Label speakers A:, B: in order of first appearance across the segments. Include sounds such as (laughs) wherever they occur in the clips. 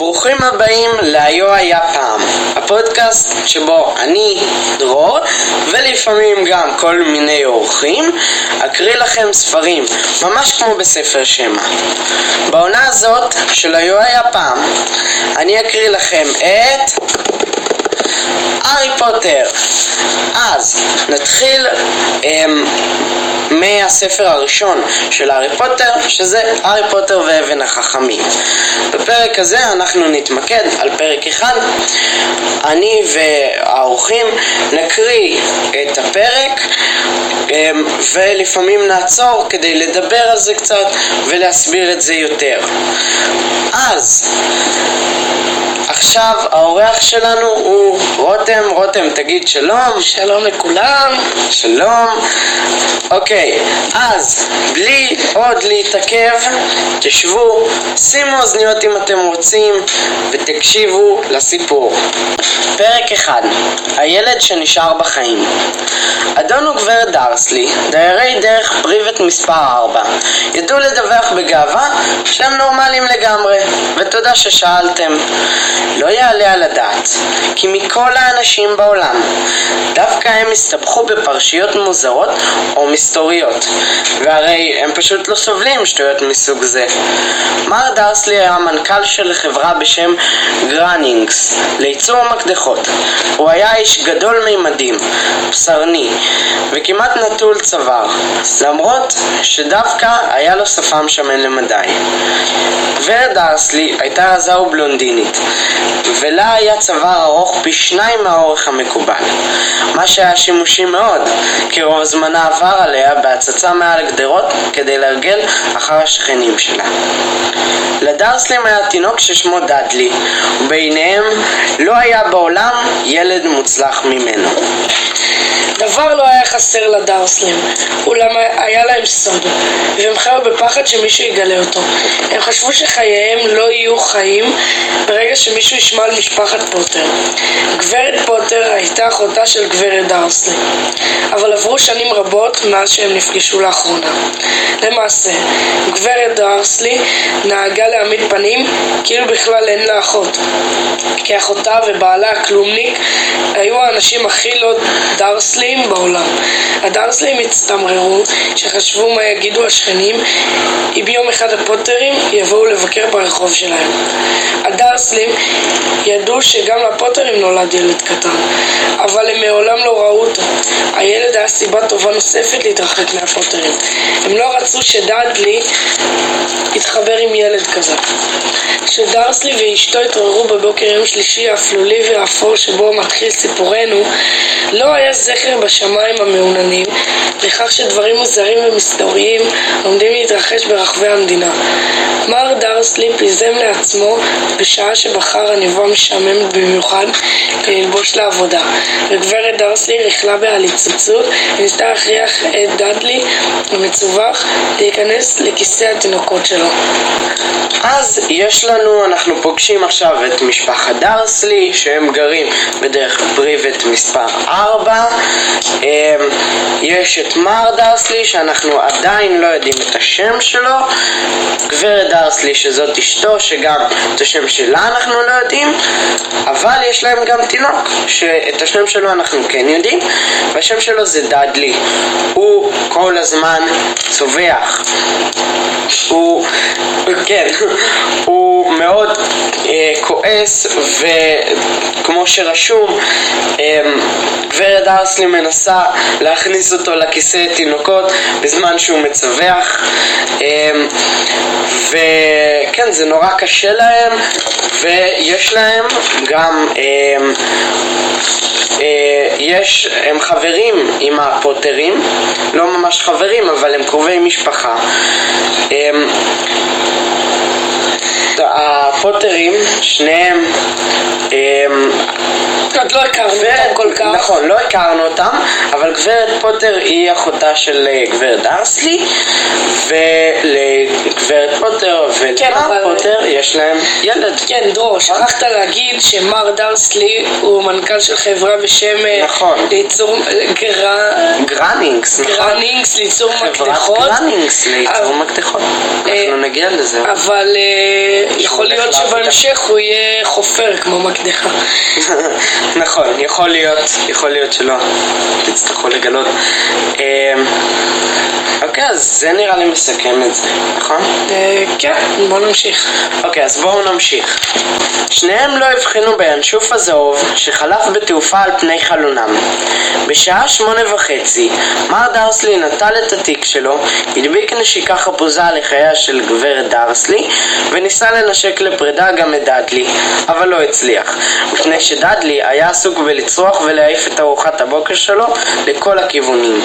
A: ברוכים הבאים ל"היו היה פעם", הפודקאסט שבו אני, דרור, ולפעמים גם כל מיני אורחים, אקריא לכם ספרים, ממש כמו בספר שמע. בעונה הזאת של "היו היה פעם", אני אקריא לכם את... הארי פוטר. אז נתחיל um, מהספר הראשון של הארי פוטר, שזה הארי פוטר ואבן החכמים. בפרק הזה אנחנו נתמקד על פרק אחד. אני והאורחים נקריא את הפרק ולפעמים נעצור כדי לדבר על זה קצת ולהסביר את זה יותר. אז עכשיו האורח שלנו הוא רותם, רותם תגיד שלום.
B: שלום לכולם.
A: שלום. אוקיי, אז בלי עוד להתעכב, תשבו, שימו אוזניות אם אתם רוצים ותקשיבו לסיפור. פרק 1 הילד שנשאר בחיים אדון וגברת דרסלי, דיירי דרך פריבט מספר 4, ידעו לדווח בגאווה שהם נורמליים לגמרי, ותודה ששאלתם. לא יעלה על הדעת, כי מכל האנשים בעולם, דווקא הם הסתבכו בפרשיות מוזרות או מסתוריות, והרי הם פשוט לא סובלים שטויות מסוג זה. מר דרסלי היה מנכ"ל של חברה בשם גרנינגס, לייצור מקדחות. הוא היה איש גדול מימדים, בשרני, וכמעט נטול צוואר, למרות שדווקא היה לו שפם שמן למדי. ורד דרסלי הייתה רזה ובלונדינית, ולה היה צוואר ארוך פי שניים מהאורך המקובל, מה שהיה שימושי מאוד, כי רוב זמנה עבר עליה בהצצה מעל הגדרות כדי להרגל אחר השכנים שלה. לדרסלים היה תינוק ששמו דאדלי, וביניהם לא היה בעולם ילד מוצלח ממנו.
B: דבר לא היה חסר לדרסלים, אולם היה להם סוד, והם חיו בפחד שמישהו יגלה אותו. הם חשבו שחייהם לא יהיו חיים ברגע שמישהו ישמע על משפחת פוטר. גברת פוטר הייתה אחותה של גברת דרסלי, אבל עברו שנים רבות מאז שהם נפגשו לאחרונה. למעשה, גברת דרסלי נהגה להעמיד פנים כאילו בכלל אין לה אחות, כי אחותה ובעלה הכלומניק היו האנשים הכי לא דרסליים בעולם. הדרסלים הצטמררו, שחשבו מה יגידו השכנים אם יום אחד הפוטרים יבואו לבקר ברחוב שלהם. הדרסלים ידעו שגם לפוטרים נולד ילד קטן, אבל הם מעולם לא ראו אותו. הילד היה סיבה טובה נוספת להתרחק מהפוטרים. הם לא רצו שדאדלי יתחבר עם ילד כזה. כשדרסלי ואשתו התעוררו בבוקר יום שלישי האפלולי והאפור שבו מתחיל סיפורנו, לא היה זכר בשמיים המעוננים לכך שדברים מוזרים ומסתוריים עומדים להתרחש ברחבי המדינה. מר דרסלי פיזם לעצמו בשעה שבחר עניבה משעממת במיוחד ללבוש לעבודה, וגברת דרסלי ריכלה בעליצוצות וניסתה להכריח את דאדלי המצווח להיכנס לכיסא התינוקות שלו.
A: אז יש לנו, אנחנו פוגשים עכשיו את משפחת דרסלי, שהם גרים בדרך פריבט מספר 4. יש את מר דרסלי, שאנחנו עדיין לא יודעים את השם שלו. גברת דרסלי, שזאת אשתו, שגם את השם שלה אנחנו לא יודעים. אבל יש להם גם תינוק, שאת השם שלו אנחנו כן יודעים, והשם שלו זה דאדלי. הוא כל הזמן צווח. הוא, כן, הוא מאוד אה, כועס וכמו שרשום אה, גברת דרסלי מנסה להכניס אותו לכיסא תינוקות בזמן שהוא מצווח. אה, וכן זה נורא קשה להם ויש להם גם אה, אה, יש, הם חברים עם הפוטרים, לא ממש חברים אבל הם קרובי משפחה. אה, הפוטרים, שניהם
B: עוד לא הכרנו אותם כל כך.
A: נכון, לא הכרנו אותם, אבל גברת פוטר היא אחותה של גברת דרסלי, ולגברת פוטר
B: כן,
A: ולמר
B: אבל-
A: פוטר יש להם ילד.
B: כן, דרור, שכחת להגיד שמר דרסלי הוא מנכ"ל של חברה בשם אה,
A: נכון.
B: לייצור אה.
A: גרנינגס, נכון?
B: גרנינגס לייצור
A: חברת
B: מקדחות,
A: גרנינגס לייצור מקדחות.
B: אה,
A: אנחנו נגיע לזה.
B: אבל אה, יכול להיות. שבהמשך הוא יהיה חופר כמו מקדחה. (laughs)
A: נכון, יכול להיות, יכול להיות שלא תצטרכו לגלות. אוקיי, אז זה נראה לי מסכם את זה, נכון?
B: אה, כן, בוא נמשיך.
A: אוקיי, אז בואו נמשיך. שניהם לא הבחינו בינשוף הזהוב שחלף בתעופה על פני חלונם. בשעה שמונה וחצי, מר דרסלי נטל את התיק שלו, הדביק נשיקה חפוזה לחייה של גברת דרסלי, וניסה לנשק לפרידה גם את דאדלי, אבל לא הצליח, מפני שדאדלי היה עסוק בלצרוח ולהעיף את ארוחת הבוקר שלו לכל הכיוונים.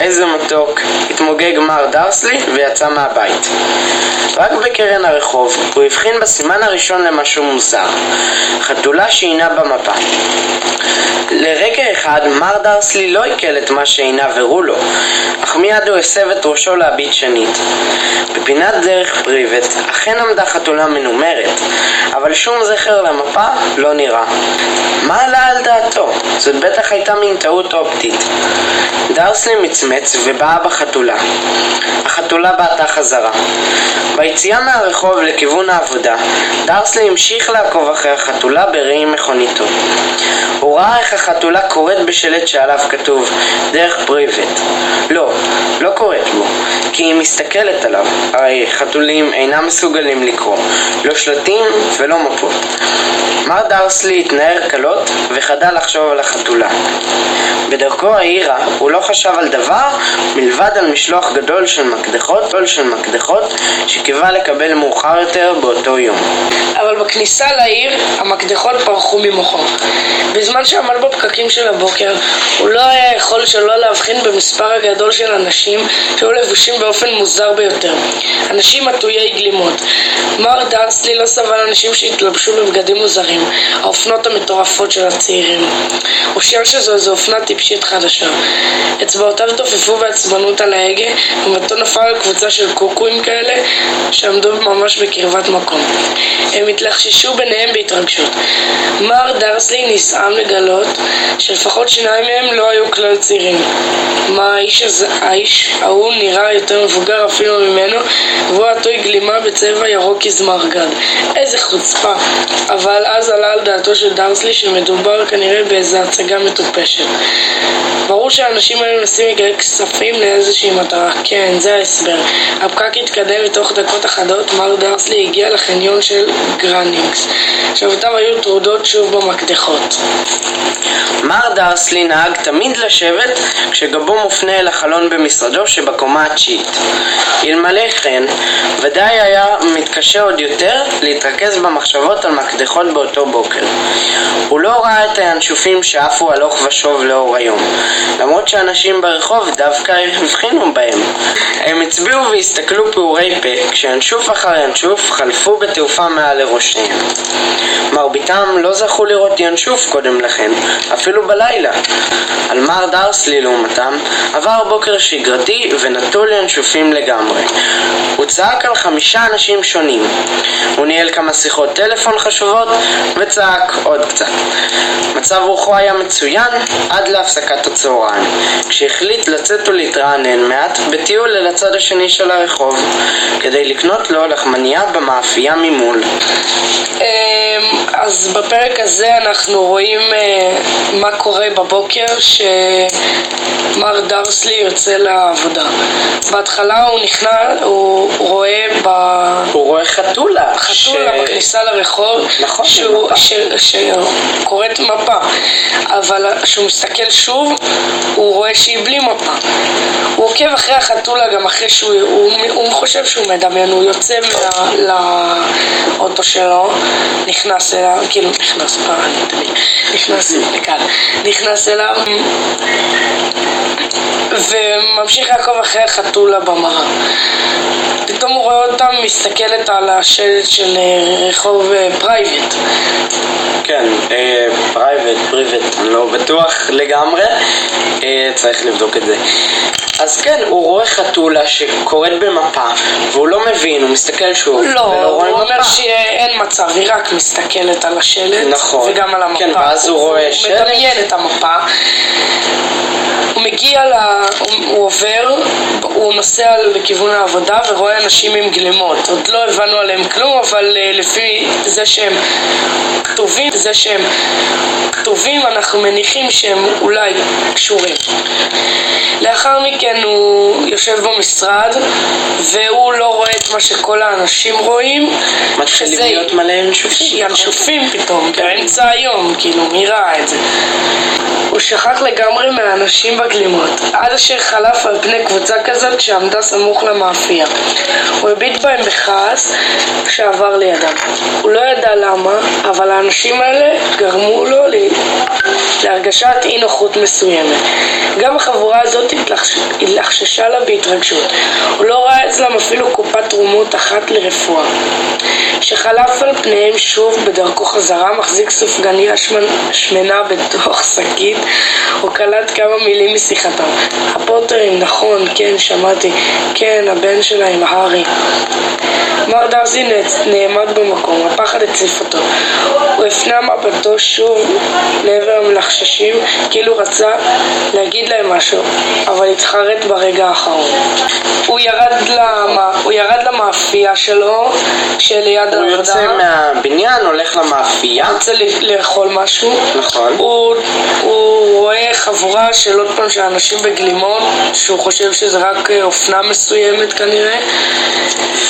A: איזה מתוק, התמוגג מר דרסלי ויצא מהבית. רק בקרן הרחוב הוא הבחין בסימן הראשון למשהו מוזר. חתולה שעינה במפה. לרגע אחד מר דרסלי לא עיכל את מה שעיניו הראו לו, אך מיד הוא הסב את ראשו להביט שנית. בפינת דרך פריבט אכן עמדה חתולה מנומרת, אבל שום זכר למפה לא נראה. מה עלה על דעתו? זאת בטח הייתה מין טעות אופטית. דרסלי מצמץ ובאה בחתולה. החתולה בעטה חזרה. ביציאה מהרחוב לכיוון העבודה, דרסלי המשיך לעקוב אחרי החתולה בראי מכוניתו. הוא ראה איך החתולה קוראת בשלט שעליו כתוב דרך פריבט. לא, לא קוראת בו, כי היא מסתכלת עליו, הרי חתולים אינם מסוגלים לקרוא, לא שלטים ולא מפות. מר דרסלי התנער קלות וחדל לחשוב על החתולה. בדרכו העירה הוא לא חשב על דבר מלבד על משלוח גדול של מקדחות, גדול של מקדחות שקיווה לקבל מאוחר יותר באותו יום.
B: אבל בכניסה לעיר המקדחות פרחו ממוחו. בזמן שעמד בפקקים של הבוקר, הוא לא היה יכול שלא להבחין במספר הגדול של אנשים שהיו לבושים באופן מוזר ביותר. אנשים עטויי גלימות. מר דרסלי לא סבל אנשים שהתלבשו בבגדים מוזרים, האופנות המטורפות של הצעירים. הוא חושב שזו איזו אופנה טיפשית חדשה. אצבעותיו תופפו בעצבנות על ההגה, ומבטו נפל על קבוצה של קוקואים כאלה שעמדו ממש בקרבת מקום. הם התלחששו ביניהם בהתרגשות. מר דרסלי נסעם לגלות שלפחות שניים מהם לא היו כלל צעירים. מה האיש הזה, האיש ההוא נראה יותר מבוגר אפילו ממנו, והוא עטוי גלימה בצבע ירוק כזמרגד. איזה חוצפה. אבל אז עלה על דעתו של דרסלי שמדובר כנראה באיזו הצגה מטופשת. ברור שהאנשים האלה מנסים לגייס כספים לאיזושהי מטרה. כן, זה ההסבר. הפקק התקדם ותוך דקות אחדות מר דרסלי הגיע לחניון של גרנינגס. שבתיו היו טרודות שוב במקדחות.
A: מר דרסלי נהג תמיד לשבת כשגבו מופנה אל החלון במשרדו שבקומה התשיעית. אלמלא כן, ודאי היה מתקשה עוד יותר להתרכז במחשבות על מקדחות באותו בוקר. הוא לא ראה את הינשופים שעפו הלוך ושוב לאור היום, למרות שאנשים ברחוב דווקא הבחינו בהם. הם הצביעו והסתכלו פעורי פה, כשינשוף אחר ינשוף חלפו בתעופה מעל לראשיהם. מרביתם לא זכו לראות ינשוף קודם לכן, אפילו בלילה. על מר דרסלי לעומתם, עבר בוקר שגרתי ונטול ינשופים לגמרי. הוא צעק על חמישה אנשים שונים. הוא ניהל כמה שיחות טלפון חשובות וצעק עוד קצת. מצב רוחו היה מצוין עד להפסקת הצהריים, כשהחליט לצאת ולהתרענן מעט בטיול אל הצד השני של הרחוב, כדי לקנות לו לחמניה במאפייה ממול.
B: אמ, אז בפרק הזה אנחנו רואים אה, מה קורה בבוקר שמר דרסלי יוצא לעבודה. בהתחלה הוא נכנס, הוא רואה ב...
A: הוא רואה חתולה.
B: חתולה
A: ש-
B: בכניסה לרחוב,
A: נכון,
B: שהוא,
A: מפה.
B: ש, שקוראת מפה, אבל כשהוא מסתכל שוב, הוא רואה שהיא בלי מפה. הוא עוקב אחרי החתולה גם אחרי שהוא, הוא, הוא חושב שהוא מדמיין, הוא יוצא מה- לאוטו שלו, נכנס אליו, כאילו נכנס, אה, אני תמיד, נכנס לכאן, נכנס אליו וממשיך לעקוב אחרי החתולה במראה. פתאום הוא רואה אותה מסתכלת על השלט של אה, רחוב אה, פרייבט
A: כן, פרייבט, פריבט, אני לא בטוח לגמרי, אה, צריך לבדוק את זה. אז כן, הוא רואה חתולה שקורית במפה, והוא לא מבין, הוא מסתכל שוב,
B: לא,
A: ולא רואה
B: הוא אומר
A: מפה.
B: שאין מצב, היא רק מסתכלת על השלט,
A: נכון.
B: וגם על המפה.
A: כן, ואז הוא רואה
B: הוא
A: שלט.
B: מדמיין את המפה. הוא מגיע ל... הוא, הוא עובר, הוא נוסע לכיוון העבודה ורואה אנשים עם גלימות. עוד לא הבנו עליהם כלום, אבל אה, לפי זה שהם כתובים, זה שהם כתובים, אנחנו מניחים שהם אולי קשורים. לאחר מכן הוא יושב במשרד, והוא לא רואה את מה שכל האנשים רואים.
A: מתחילים להיות מלא ינשופים.
B: ינשופים פתאום, באמצע היום, כאילו, מי ראה את זה? הוא שכח לגמרי מהאנשים בגלימות, עד אשר חלף על פני קבוצה כזאת שעמדה סמוך למאפייה. הוא הביט בהם בכעס כשעבר לידם. הוא לא ידע למה, אבל האנשים האלה גרמו לו ל- להרגשת אי נוחות מסוימת. גם החבורה הזאת התלחש- התלחששה לה בהתרגשות. הוא לא ראה אצלם אפילו קופת תרומות אחת לרפואה. שחלף על פניהם שוב בדרכו חזרה, מחזיק סופגניה שמנ- שמנה בתוך שקית, הוא קלט כמה מילים משיחתם. הפוטרים, נכון, כן, שמעתי, כן, הבן שלהם, הארי. מר דרסי נעצ- נעמד במקום, הפחד הציף אותו. הוא הפנה מבטו שוב לעבר המלחששים, כאילו רצה להגיד להם משהו, אבל התחרט ברגע האחרון. הוא ירד, למה, הוא ירד למאפייה שלו, שליד
A: הוא יוצא
B: העבודה.
A: מהבניין, הולך למאפייה.
B: רוצה ל- לאכול משהו,
A: נכון.
B: הוא, הוא רואה חבורה של עוד פעם של אנשים בגלימות, שהוא חושב שזה רק אה, אופנה מסוימת כנראה,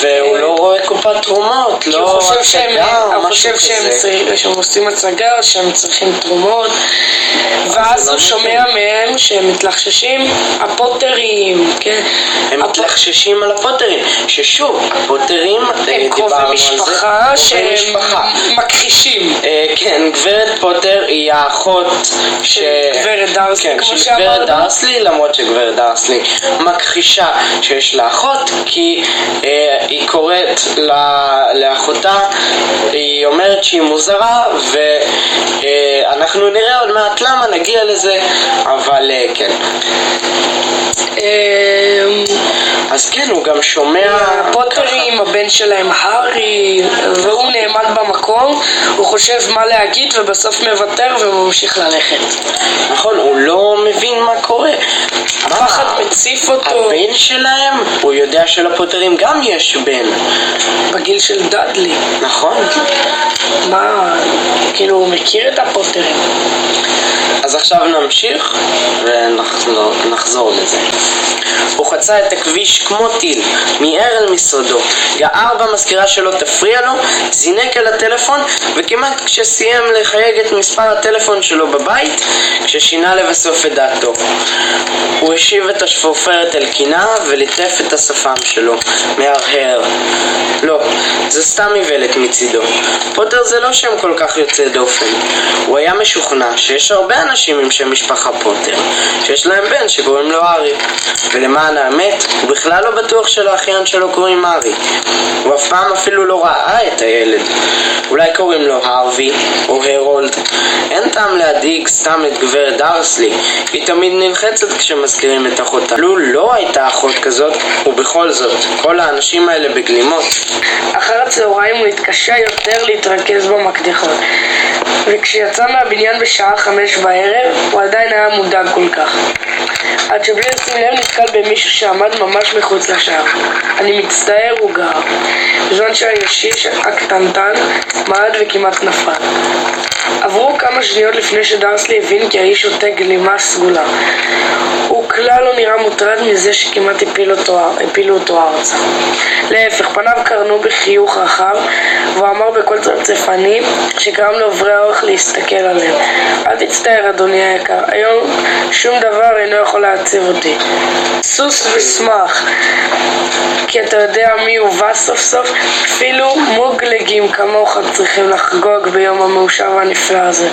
A: והוא לא רואה קופת תרומות,
B: כי
A: לא
B: הוא חושב
A: הצגה או
B: הוא
A: משהו
B: חושב שהם,
A: כזה.
B: צריך, שהם עושים הצגה, שהם צריכים תרומות, ואז
A: לא
B: הוא שומע מהם שהם מתלחששים, הפוטרים, כן,
A: הם מתלחששים על הפוטרים, ששוב, הפוטרים, אה,
B: הם קרובי משפחה שהם. מכחישים.
A: אה, כן, גברת פוטר היא האחות ש...
B: גברת דרסלי,
A: כן,
B: כמו
A: של
B: שאמרנו.
A: גברת דרסלי, למרות שגברת דרסלי מכחישה שיש לה אחות, כי אה, היא קוראת לה- לאחותה, היא אומרת שהיא מוזרה, ואנחנו נראה עוד מעט למה, נגיע לזה, אבל אה, כן. אז כן, הוא גם שומע...
B: הפוטרים, הבן שלהם הארי, והוא נעמד במקום, הוא חושב מה להגיד ובסוף מוותר וממשיך ללכת.
A: נכון, הוא לא מבין מה קורה.
B: הפחד? מציף אותו
A: הבן שלהם, הוא יודע שלפוטרים גם יש בן,
B: בגיל של דאדלי.
A: נכון?
B: מה, כאילו הוא מכיר את הפוטרים.
A: אז עכשיו נמשיך ונחזור לזה. הוא חצה את הכביש כמו טיל, מיהר אל משרדו, גער במזכירה שלו תפריע לו, זינק אל הטלפון, וכמעט כשסיים לחייג את מספר הטלפון שלו בבית, כששינה לבסוף את דעתו. הוא השיב את השפופרת אל קינה וליטף את השפם שלו, מהרהר. לא, זה סתם איוולת מצידו. פוטר זה לא שם כל כך יוצא דופן. הוא היה משוכנע שיש הרבה אנשים עם שם משפחה פוטר, שיש להם בן שקוראים לו ארי. ולמען האמת, הוא בכלל לא בטוח שלאחיין שלו קוראים ארי. הוא אף פעם אפילו לא ראה את הילד. אולי קוראים לו הרווי או הרולד. אין טעם להדאיג סתם את גברת דרסלי, היא תמיד נלחצת כשמזכירים את אחותה. לו לא הייתה אחות כזאת, ובכל זאת, כל האנשים האלה בגלימות.
B: אחר הצהריים הוא התקשה יותר להתרכז במקדחות וכשיצא מהבניין בשעה חמש בערב הוא עדיין היה מודאג כל כך עד שבלי לשים לב נתקל במישהו שעמד ממש מחוץ לשער אני מצטער הוא גר בזמן שהישיש הקטנטן מעד וכמעט נפל עברו כמה שניות לפני שדרסלי הבין כי האיש עוטה גלימה סגולה הוא כלל לא נראה מוטרד מזה שכמעט הפיל אותו, הפילו אותו ארצה. להפך, פניו קרנו בחיוך רחב, והוא אמר בקול צפצפני שגרם לעוברי האורך להסתכל עליהם. אל תצטער, אדוני היקר, היום שום דבר אינו יכול להציב אותי. סוס ושמח, כי אתה יודע מי הובא סוף סוף? אפילו מוגלגים כמוך צריכים לחגוג ביום המאושר והנפלא הזה.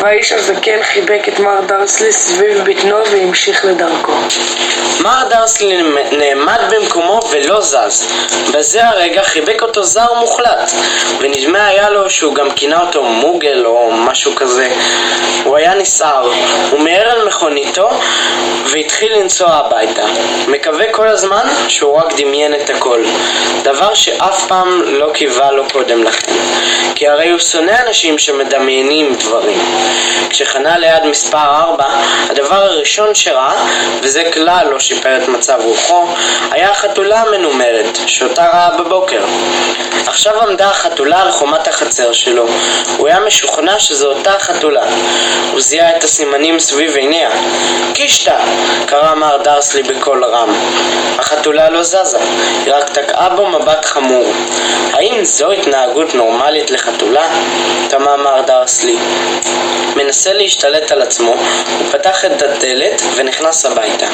B: והאיש הזקן חיבק את מר דרסלי סביב בטנו והמשיך לדרכו.
A: מר דרסלי נעמד במקומו ולא זז. בזה הרגע חיבק אותו זר מוחלט, ונדמה היה לו שהוא גם כינה אותו מוגל או משהו כזה. הוא היה נסער, הוא מיהר על מכוניתו והתחיל לנסוע הביתה. מקווה כל הזמן שהוא רק דמיין את הכל. דבר שאף פעם לא קיווה לו קודם לכן. כי הרי הוא שונא אנשים שמדמיינים דברים. כשחנה ליד מספר 4, הדבר הראשון שראה, וזה כלל לא שיפר את מצב רוחו, היה החתולה המנומרת, שאותה ראה בבוקר. עכשיו עמדה החתולה על חומת החצר שלו. הוא היה משוכנע שזו אותה החתולה. הוא זיהה את הסימנים סביב עיניה. קישטה! קרא מר דרסלי בקול רם. החתולה לא זזה, היא רק תקעה בו מבט חמור. האם זו התנהגות נורמלית לחתולה? תמה מר דרסלי. מנסה להשתלט על עצמו, הוא פתח את הדלת ונכנס הביתה.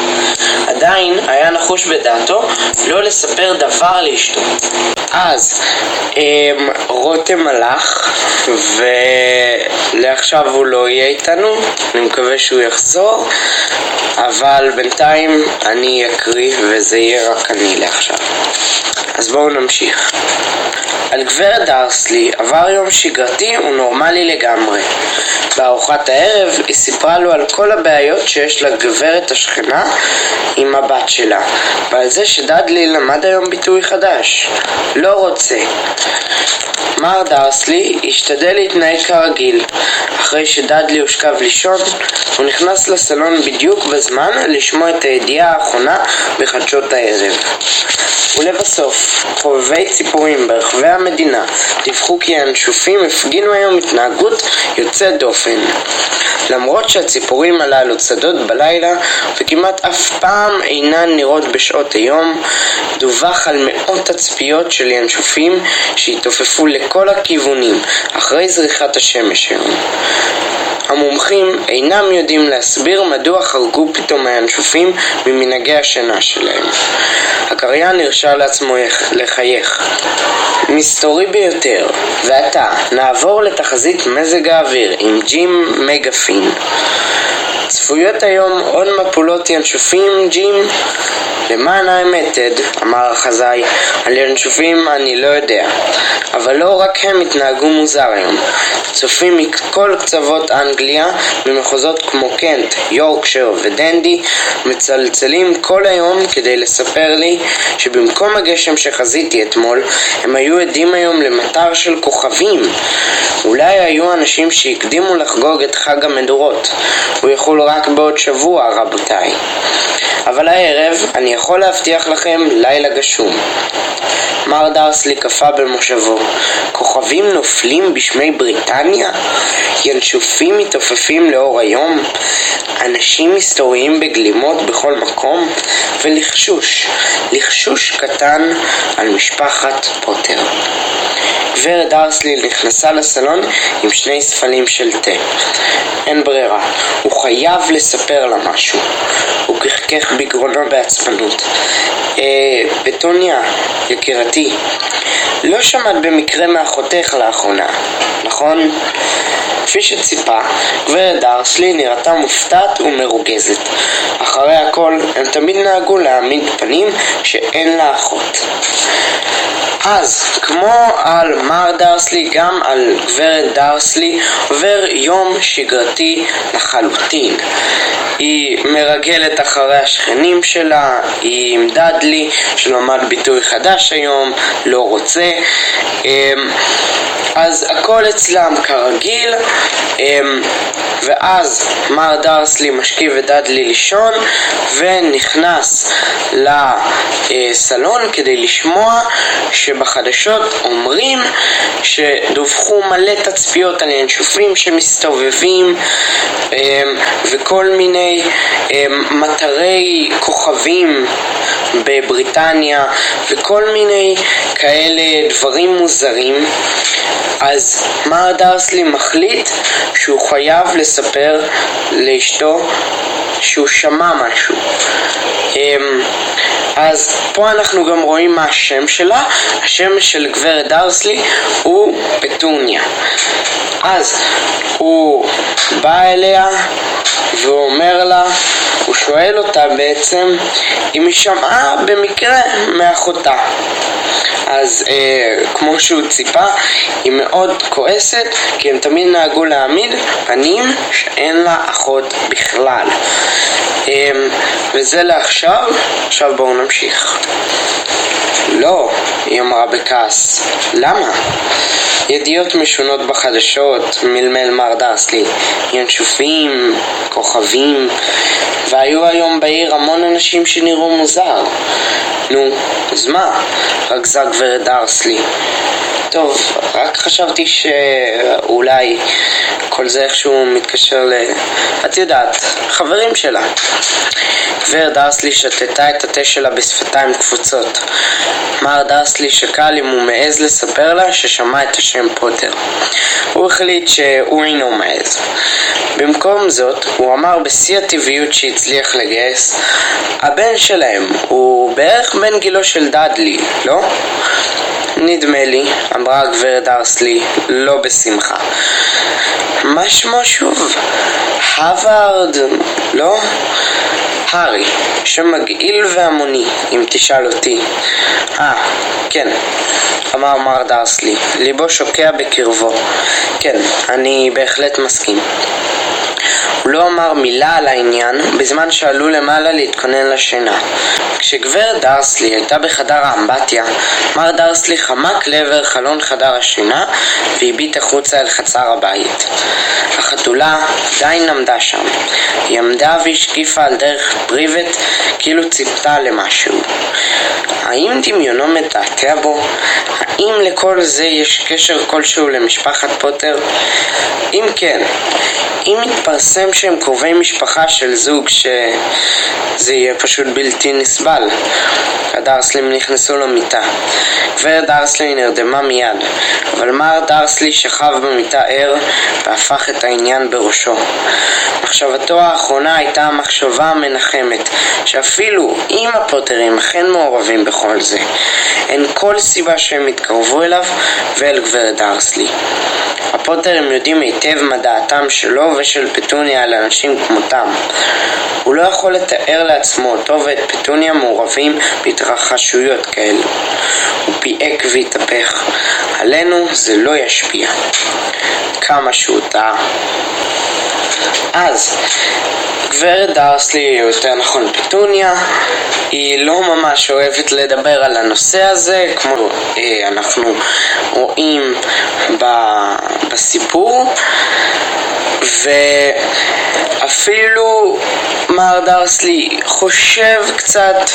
A: עדיין היה נחוש בדעתו לא לספר דבר לאשתו. אז אמ, רותם הלך, ולעכשיו הוא לא יהיה איתנו, אני מקווה שהוא יחזור, אבל בינתיים אני אקריא וזה יהיה רק אני לעכשיו. אז בואו נמשיך. על גברת דרסלי עבר יום שגרתי ונורמלי לגמרי. בארוחת הערב היא סיפרה לו על כל הבעיות שיש לגברת השכנה עם הבת שלה, ועל זה שדדלי למד היום ביטוי חדש, לא רוצה. מר דרסלי השתדל להתנהג כרגיל. אחרי שדדלי הושכב לישון, הוא נכנס לסלון בדיוק בזמן לשמוע את הידיעה האחרונה בחדשות הערב. ולבסוף, חובבי ציפורים ברחבי המדינה דיווחו כי הינשופים הפגינו היום התנהגות יוצאת דופן. למרות שהציפורים הללו צדות בלילה וכמעט אף פעם אינן נראות בשעות היום, דווח על מאות תצפיות של ינשופים שהתעופפו לכל הכיוונים אחרי זריחת השמש היום. המומחים אינם יודעים להסביר מדוע חרגו פתאום הינשופים ממנהגי השינה שלהם. הקריין הרשה לעצמו לחייך. מסתורי ביותר, ועתה נעבור לתחזית מזג האוויר עם ג'ים מגפין. צפויות היום עוד מפולות ינשופים, ג'ים? למען האמת, טד, אמר החזאי, על ינשופים אני לא יודע. אבל לא רק הם התנהגו מוזר היום. צופים מכל קצוות אנגליה, ממחוזות כמו קנט, יורקשר ודנדי, מצלצלים כל היום כדי לספר לי שבמקום הגשם שחזיתי אתמול, הם היו עדים היום למטר של כוכבים. אולי היו אנשים שהקדימו לחגוג את חג המדורות. הוא יחול רק בעוד שבוע, רבותיי. אבל הערב אני יכול להבטיח לכם לילה גשום. מר דרסלי קפא במושבו. כוכבים נופלים בשמי בריטניה? ינשופים מתעופפים לאור היום? אנשים מסתוריים בגלימות בכל מקום? ולחשוש, לחשוש קטן על משפחת פוטר. גברת דרסלי נכנסה לסלון עם שני ספלים של תה. אין ברירה, חייב לספר לה משהו. הוא כחכך בגרונו בעצבנות. אה, פטוניה, יקירתי, לא שמעת במקרה מאחותך לאחרונה, נכון? כפי שציפה, גברת דרסלי נראתה מופתעת ומרוגזת. אחרי הכל, הם תמיד נהגו להעמיד פנים שאין לה אחות. אז, כמו על מר דרסלי, גם על גברת דרסלי עובר יום שגרתי לחלוטין. היא מרגלת אחרי השכנים שלה, היא עם דדלי, שלמד ביטוי חדש היום, לא רוצה. אמ, אז הכל אצלם כרגיל, אמ, ואז מר דרסלי משכיב את דדלי לישון ונכנס לסלון כדי לשמוע שבחדשות אומרים שדווחו מלא תצפיות על ינשופים שמסתובבים. אמ, וכל מיני מטרי כוכבים בבריטניה וכל מיני כאלה דברים מוזרים אז מר דרסלי מחליט שהוא חייב לספר לאשתו שהוא שמע משהו. אמ, אז פה אנחנו גם רואים מה השם שלה, השם של גברת דרסלי הוא פטוניה. אז הוא בא אליה והוא אומר לה, הוא שואל אותה בעצם אם היא שמעה במקרה מאחותה. אז אה, כמו שהוא ציפה, היא מאוד כועסת, כי הם תמיד נהגו להעמיד פנים שאין לה אחות בכלל. אה, וזה לעכשיו, עכשיו בואו נמשיך. לא, היא אמרה בכעס. למה? ידיעות משונות בחדשות, מלמל מר דרסלי, ינשופים, כוכבים, והיו היום בעיר המון אנשים שנראו מוזר. נו, אז מה? רגזה גברת דרסלי. טוב, רק חשבתי שאולי כל זה איכשהו מתקשר ל... את יודעת, חברים שלה. גברת דרסלי שתתה את התה שלה בשפתיים קפוצות. מר דרסלי שקל אם הוא מעז לספר לה ששמע את השם פוטר. הוא החליט שהוא אינו מעז. במקום זאת, הוא אמר בשיא הטבעיות שהצליח לגייס, הבן שלהם הוא בערך בן גילו של דאדלי, לא? נדמה לי, אמרה הגברת דרסלי, לא בשמחה. מה שמו שוב? הווארד, לא? הארי, שם מגעיל והמוני, אם תשאל אותי. אה, כן, אמר מר דרסלי, ליבו שוקע בקרבו. כן, אני בהחלט מסכים. הוא לא אמר מילה על העניין בזמן שעלו למעלה להתכונן לשינה. כשגברת דרסלי הייתה בחדר האמבטיה, מר דרסלי חמק לעבר חלון חדר השינה והביט החוצה אל חצר הבית. החתולה עדיין עמדה שם. היא עמדה והשקיפה על דרך פריבט כאילו ציפתה למשהו. האם דמיונו מתעתע בו? האם לכל זה יש קשר כלשהו למשפחת פוטר? אם כן, אם מתפרסם שהם קרובי משפחה של זוג שזה יהיה פשוט בלתי נסבל. הדרסלים נכנסו למיטה. גברת דרסלי נרדמה מיד, אבל מר דרסלי שכב במיטה ער והפך את העניין בראשו. מחשבתו האחרונה הייתה המחשבה המנחמת, שאפילו אם הפוטרים אכן מעורבים בכל זה, אין כל סיבה שהם יתקרבו אליו ואל גברת דרסלי. הפוטרים יודעים היטב מה דעתם שלו ושל פטוניה על אנשים כמותם. הוא לא יכול לתאר לעצמו אותו ואת פטוניה מעורבים בהתרחשויות כאלו. הוא פיהק והתהפך. עלינו זה לא ישפיע. כמה שהוא טעה. אז, גברת דרסלי, יותר נכון פטוניה, היא לא ממש אוהבת לדבר על הנושא הזה, כמו אה, אנחנו רואים ב, בסיפור, ואפילו מר דרסלי חושב קצת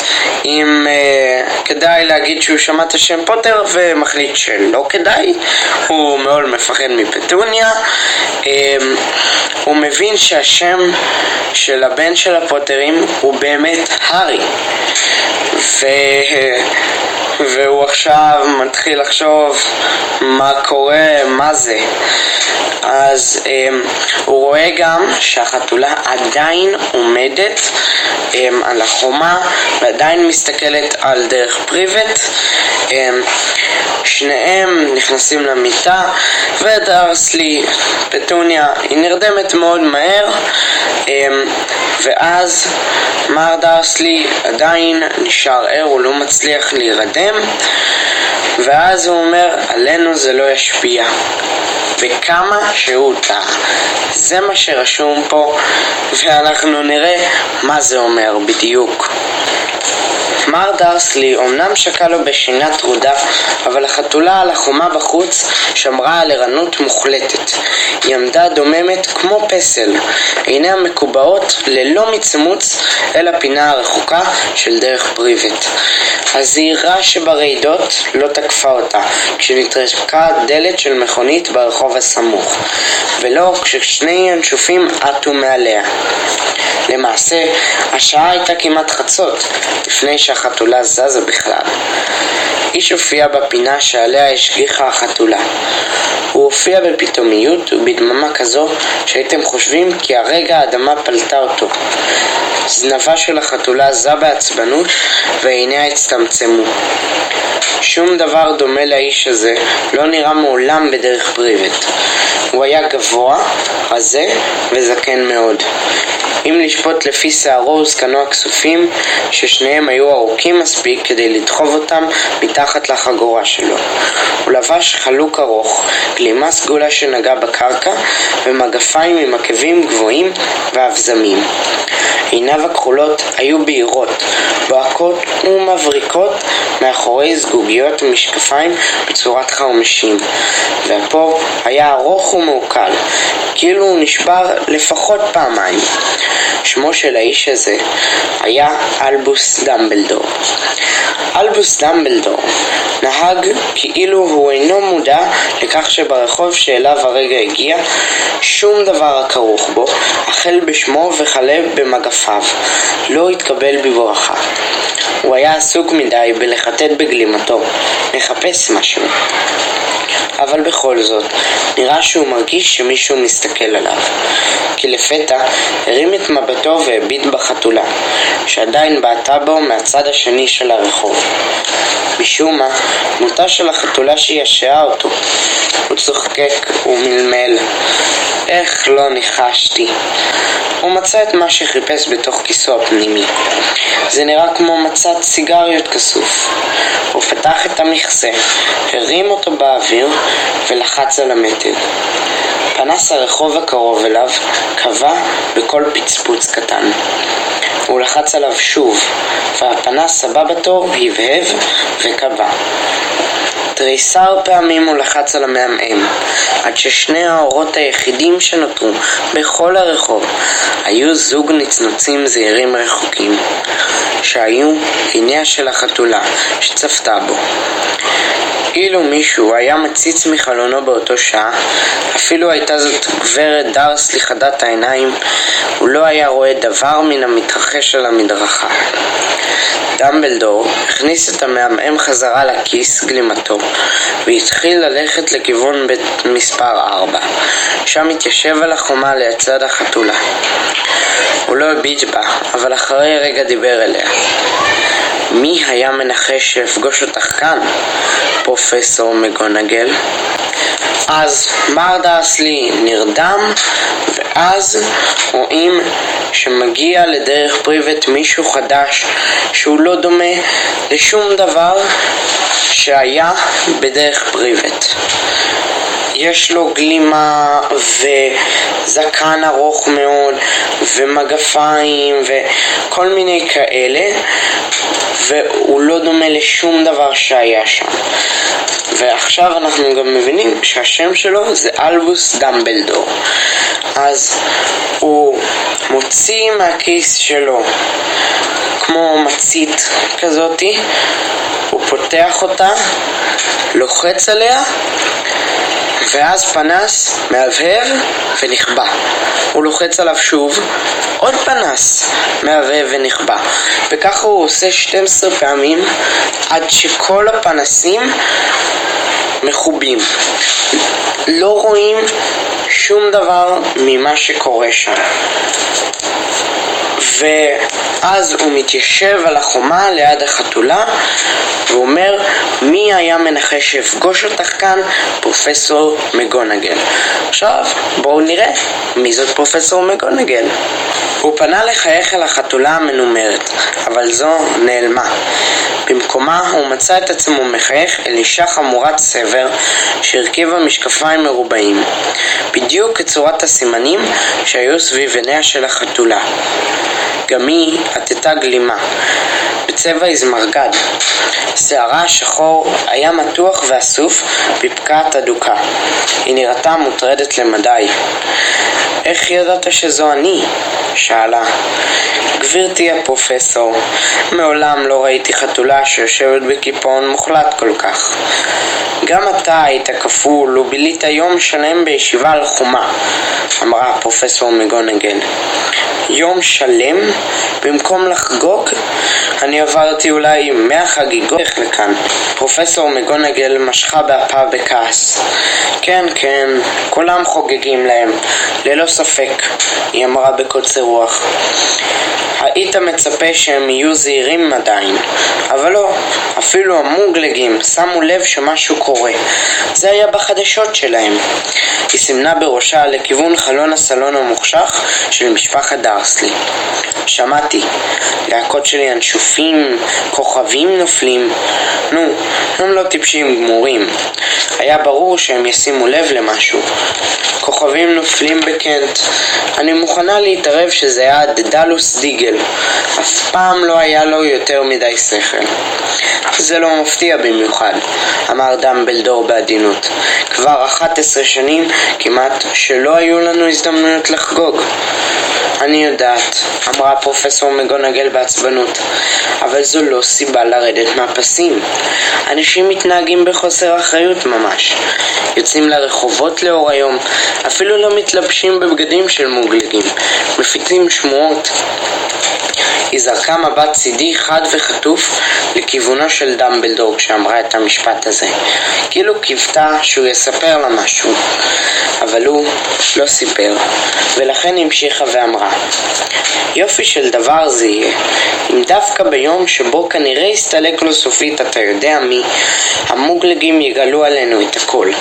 A: אם אה, כדאי להגיד שהוא שמע את השם פוטר ומחליט שלא כדאי, הוא מאוד מפחד מפטוניה, אה, הוא מבין שהשם של הבן של הפוטרים הוא באמת הארי. ו... והוא עכשיו מתחיל לחשוב מה קורה, מה זה. אז um, הוא רואה גם שהחתולה עדיין עומדת um, על החומה ועדיין מסתכלת על דרך פריבט. Um, שניהם נכנסים למיטה ודרסלי, פטוניה, היא נרדמת מאוד מהר um, ואז מר דרסלי עדיין נשאר ער, הוא לא מצליח להירדם ואז הוא אומר, עלינו זה לא ישפיע. וכמה שהוא טעה. זה מה שרשום פה, ואנחנו נראה מה זה אומר בדיוק. מר דרסלי אמנם שקע לו בשינה טרודה, אבל החתולה על החומה בחוץ שמרה על ערנות מוחלטת. היא עמדה דוממת כמו פסל, עיניה מקובעות ללא מצמוץ אל הפינה הרחוקה של דרך פריבט. הזהירה שברעידות לא תקפה אותה כשנטרקה דלת של מכונית ברחוב הסמוך, ולא כששני ינשופים עטו מעליה. למעשה, השעה הייתה כמעט חצות, לפני שהחתולה זזה בכלל. איש הופיע בפינה שעליה השגיחה החתולה. הוא הופיע בפתאומיות ובדממה כזו שהייתם חושבים כי הרגע האדמה פלטה אותו. זנבה של החתולה זע בעצבנות ועיניה הצטמצמו. שום דבר דומה לאיש הזה לא נראה מעולם בדרך פריבט. הוא היה גבוה, רזה וזקן מאוד. אם לשפוט לפי שערו וזקנו הכסופים, ששניהם היו ארוכים מספיק כדי לדחוב אותם מתחת לחגורה שלו. הוא לבש חלוק ארוך, גלימה סגולה שנגעה בקרקע, ומגפיים עם עקבים גבוהים ואבזמים. עיניו הכחולות היו בהירות, בוהקות ומבריקות מאחורי זגוגיות ומשקפיים בצורת חרמשים, והפה היה ארוך ומעוקל, כאילו הוא נשבר לפחות פעמיים. שמו של האיש הזה היה אלבוס דמבלדור. אלבוס דמבלדור נהג כאילו הוא אינו מודע לכך שברחוב שאליו הרגע הגיע שום דבר הכרוך בו, החל בשמו וכלה במגפיו, לא התקבל בברכה. הוא היה עסוק מדי בלחטט בגלימתו, מחפש משהו. אבל בכל זאת, נראה שהוא מרגיש שמישהו מסתכל עליו. כי לפתע הרים את מבטו והביט בחתולה, שעדיין בעטה בו מהצד השני של הרחוב. משום מה, דמותה של החתולה שישעה אותו. הוא צוחקק ומלמל. איך לא ניחשתי. הוא מצא את מה שחיפש בתוך כיסו הפנימי. זה נראה כמו מצת סיגריות כסוף. הוא פתח את המכסה, הרים אותו באוויר ולחץ על המתג. פנס הרחוב הקרוב אליו כבה בכל פצפוץ קטן. הוא לחץ עליו שוב, והפנס הבא בתור הבהב וכבה. תריסר פעמים הוא לחץ על המעמעם, עד ששני האורות היחידים שנותרו בכל הרחוב היו זוג נצנוצים זעירים רחוקים, שהיו עיניה של החתולה שצפתה בו. אילו מישהו היה מציץ מחלונו באותו שעה, אפילו הייתה זאת גברת דרסלי חדת העיניים, הוא לא היה רואה דבר מן המתרחש על המדרכה. דמבלדור הכניס את המעמעם חזרה לכיס גלימתו והתחיל ללכת לכיוון בית מספר 4 שם התיישב על החומה לצד החתולה. הוא לא הביט בה, אבל אחרי רגע דיבר אליה. מי היה מנחש שאפגוש אותך כאן, פרופסור מגונגל? אז מר דרסלי נרדם, ואז רואים שמגיע לדרך פריבט מישהו חדש שהוא לא דומה לשום דבר שהיה בדרך פריבט. יש לו גלימה וזקן ארוך מאוד ומגפיים וכל מיני כאלה והוא לא דומה לשום דבר שהיה שם. ועכשיו אנחנו גם מבינים שהשם שלו זה אלבוס דמבלדור. אז הוא מוציא מהכיס שלו כמו מצית כזאתי, הוא פותח אותה, לוחץ עליה ואז פנס מהבהב ונכבה. הוא לוחץ עליו שוב, עוד פנס מהבהב ונכבה. וככה הוא עושה 12 פעמים עד שכל הפנסים מכובים. לא רואים שום דבר ממה שקורה שם. ואז הוא מתיישב על החומה ליד החתולה ואומר מי היה מנחש שאפגוש אותך כאן? פרופסור מגונגל. עכשיו בואו נראה מי זאת פרופסור מגונגל. הוא פנה לחייך אל החתולה המנומרת, אבל זו נעלמה. במקומה הוא מצא את עצמו מחייך אל אישה חמורת סבר שהרכיבה משקפיים מרובעים, בדיוק כצורת הסימנים שהיו סביב עיניה של החתולה. גם היא עטתה גלימה, בצבע איזמרגד. שערה השחור היה מתוח ואסוף בפקעת אדוקה. היא נראתה מוטרדת למדי. איך ידעת שזו אני? שאלה. גברתי הפרופסור, מעולם לא ראיתי חתולה שיושבת בקיפאון מוחלט כל כך. גם אתה היית כפול ובילית יום שלם בישיבה על חומה, אמרה פרופסור מגונגל. יום שלם? במקום לחגוג? אני עברתי אולי מאה חגיגות לכאן. פרופסור מגונגל משכה באפה בכעס. כן, כן, כולם חוגגים להם. ללא ספק, היא אמרה בקוצר רוח. היית מצפה שהם יהיו זהירים עדיין, אבל לא, אפילו המוגלגים שמו לב שמשהו קורה. זה היה בחדשות שלהם. היא סימנה בראשה לכיוון חלון הסלון המוחשך של משפחת דרסלי. שמעתי, להקות של ינשופים, כוכבים נופלים. נו, הם לא טיפשים גמורים. היה ברור שהם ישימו לב למשהו. כוכבים נופלים בקנט. אני מוכנה להתערב שזה היה דדלוס דיגל. אף פעם לא היה לו יותר מדי שכל. זה לא מפתיע במיוחד, אמר דמבלדור בעדינות. כבר 11 שנים כמעט שלא היו לנו הזדמנויות לחגוג. אני יודעת, אמרה פרופסור מגונגל בעצבנות, אבל זו לא סיבה לרדת מהפסים. אנשים מתנהגים בחוסר אחריות ממש. יוצאים לרחובות לאור היום, אפילו לא מתלבשים בבגדים של מוגלגים, מפיצים שמועות. היא זרקה מבט צידי חד וחטוף לכיוונו של דמבלדור כשאמרה את המשפט הזה, כאילו קיוותה שהוא יספר לה משהו, אבל הוא לא סיפר, ולכן המשיכה ואמרה יופי של דבר זה יהיה, אם דווקא ביום שבו כנראה יסתלק לו סופית אתה יודע מי, המוגלגים יגלו עלינו את הכל.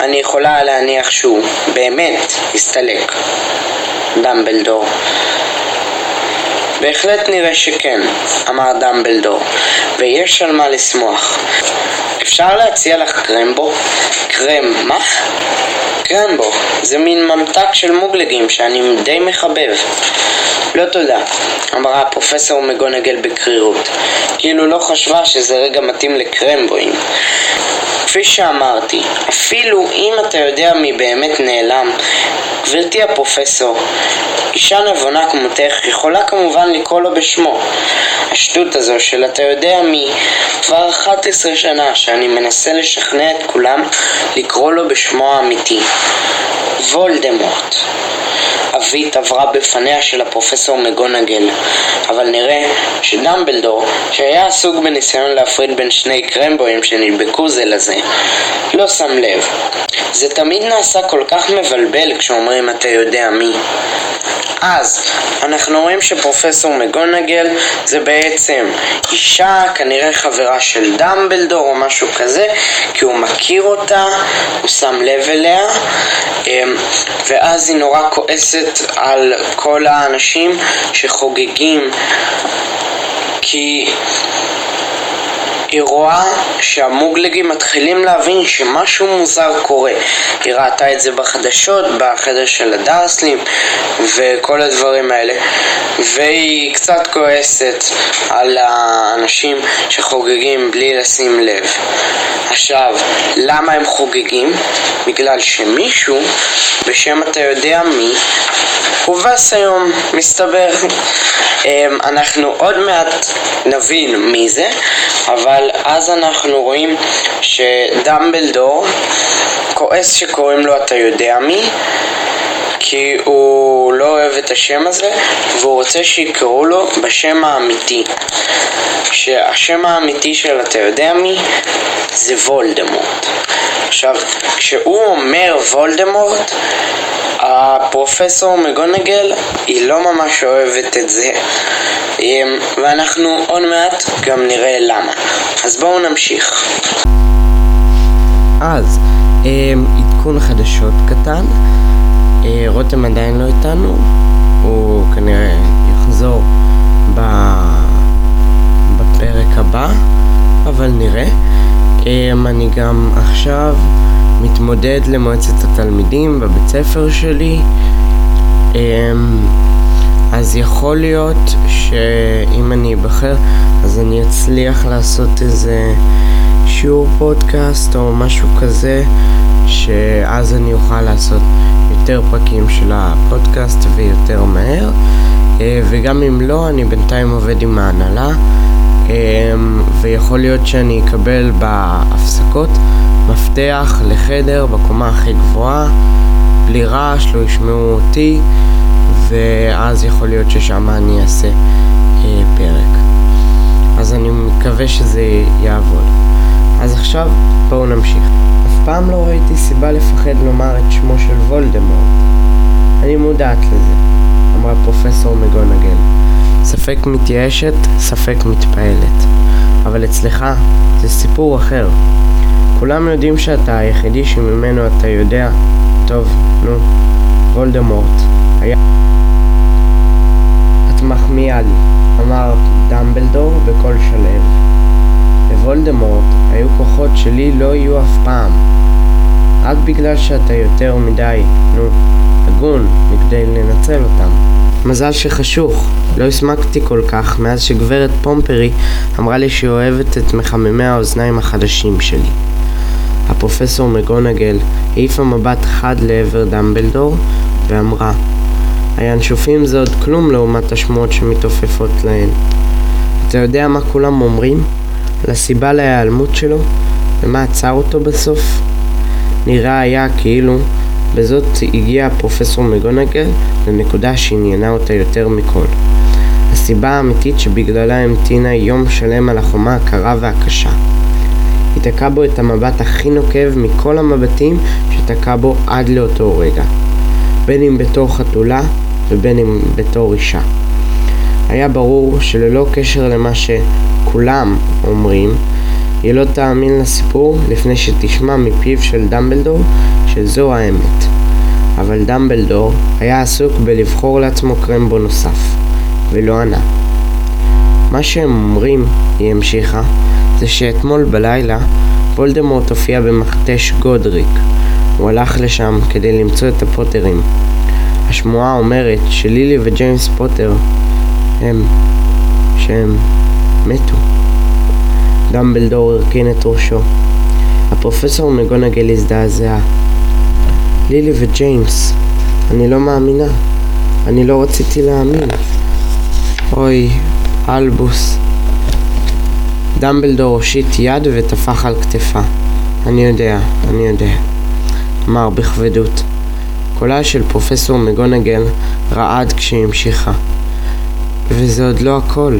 A: אני יכולה להניח שהוא באמת יסתלק. דמבלדור בהחלט נראה שכן, אמר דמבלדור, ויש על מה לשמוח. אפשר להציע לך קרמבו? קרם, מה? קרמבו, זה מין ממתק של מוגלגים שאני די מחבב. לא תודה, אמרה הפרופסור מגונגל בקרירות, כאילו לא חשבה שזה רגע מתאים לקרמבואים. כפי שאמרתי, אפילו אם אתה יודע מי באמת נעלם, גברתי הפרופסור, אישה נבונה כמותך יכולה כמובן לקרוא לו בשמו. השטות הזו של אתה יודע מי, כבר 11 שנה שאני מנסה לשכנע את כולם לקרוא לו בשמו האמיתי. וולדמורט. אבית עברה בפניה של הפרופסור מגונגל, אבל נראה שדמבלדור, שהיה עסוק בניסיון להפריד בין שני קרמבויים שנדבקו זה לזה, לא שם לב. זה תמיד נעשה כל כך מבלבל כשאומרים אתה יודע מי. אז, אנחנו רואים שפרופסור מגונגל זה בעצם אישה, כנראה חברה של דמבלדור או משהו כזה, כי הוא מכיר אותה, הוא שם לב אליה, אמ, ואז היא נורא כועסת על כל האנשים שחוגגים כי היא רואה שהמוגלגים מתחילים להבין שמשהו מוזר קורה. היא ראתה את זה בחדשות, בחדר של הדרסלים וכל הדברים האלה והיא קצת כועסת על האנשים שחוגגים בלי לשים לב. עכשיו, למה הם חוגגים? בגלל שמישהו, בשם אתה יודע מי, הובס היום, מסתבר. אמ, אנחנו עוד מעט נבין מי זה, אבל אז אנחנו רואים שדמבלדור כועס שקוראים לו אתה יודע מי כי הוא לא אוהב את השם הזה והוא רוצה שיקראו לו בשם האמיתי. שהשם האמיתי של אתה יודע מי? זה וולדמורט. עכשיו, כשהוא אומר וולדמורט הפרופסור מגונגל היא לא ממש אוהבת את זה. אמ, ואנחנו עוד מעט גם נראה למה. אז בואו נמשיך.
C: אז, אמ, עדכון חדשות קטן רותם עדיין לא איתנו הוא כנראה יחזור ב... בפרק הבא אבל נראה. אמ, אני גם עכשיו מתמודד למועצת התלמידים בבית ספר שלי. אמ, אז יכול להיות שאם אני אבחר אז אני אצליח לעשות איזה שיעור פודקאסט או משהו כזה שאז אני אוכל לעשות יותר פרקים של הפודקאסט ויותר מהר אה, וגם אם לא אני בינתיים עובד עם ההנהלה אמ, ויכול להיות שאני אקבל בהפסקות מפתח לחדר בקומה הכי גבוהה, בלי רעש, לא ישמעו אותי, ואז יכול להיות ששם אני אעשה אה, פרק. אז אני מקווה שזה יעבוד. אז עכשיו בואו נמשיך. אף פעם לא ראיתי סיבה לפחד לומר את שמו של וולדמורט.
A: מודעת לזה, אמרה פרופסור מגונגל. ספק מתייאשת, ספק מתפעלת. אבל אצלך זה סיפור אחר. כולם יודעים שאתה היחידי שממנו אתה יודע. טוב, נו, וולדמורט. היה... את מחמיאה לי, אמר דמבלדור בקול שלו. לוולדמורט היו כוחות שלי לא יהיו אף פעם. רק בגלל שאתה יותר מדי, נו, הגון, מכדי לנצל אותם. מזל שחשוך, לא הסמקתי כל כך מאז שגברת פומפרי אמרה לי שהיא אוהבת את מחממי האוזניים החדשים שלי. הפרופסור מגונגל העיפה מבט חד לעבר דמבלדור ואמרה הינשופים זה עוד כלום לעומת השמועות שמתעופפות להן. אתה יודע מה כולם אומרים? על הסיבה להיעלמות שלו? ומה עצר אותו בסוף? נראה היה כאילו בזאת הגיע פרופסור מגונגל לנקודה שעניינה אותה יותר מכל. הסיבה האמיתית שבגללה המתינה יום שלם על החומה הקרה והקשה. היא תקעה בו את המבט הכי נוקב מכל המבטים שתקעה בו עד לאותו רגע. בין אם בתור חתולה ובין אם בתור אישה. היה ברור שללא קשר למה שכולם אומרים, היא לא תאמין לסיפור לפני שתשמע מפיו של דמבלדור שזו האמת. אבל דמבלדור היה עסוק בלבחור לעצמו קרמבו נוסף, ולא ענה. מה שהם אומרים, היא המשיכה, זה שאתמול בלילה וולדמורט הופיע במכתש גודריק. הוא הלך לשם כדי למצוא את הפוטרים. השמועה אומרת שלילי וג'יימס פוטר הם... שהם מתו. דמבלדור הרכין את ראשו. הפרופסור מגונגל הזדעזע. לילי וג'יימס, אני לא מאמינה. אני לא רציתי להאמין. אוי, אלבוס. דמבלדור הושיט יד וטפח על כתפה. אני יודע, אני יודע. אמר בכבדות. קולה של פרופסור מגונגל רעד כשהיא המשיכה. וזה עוד לא הכל.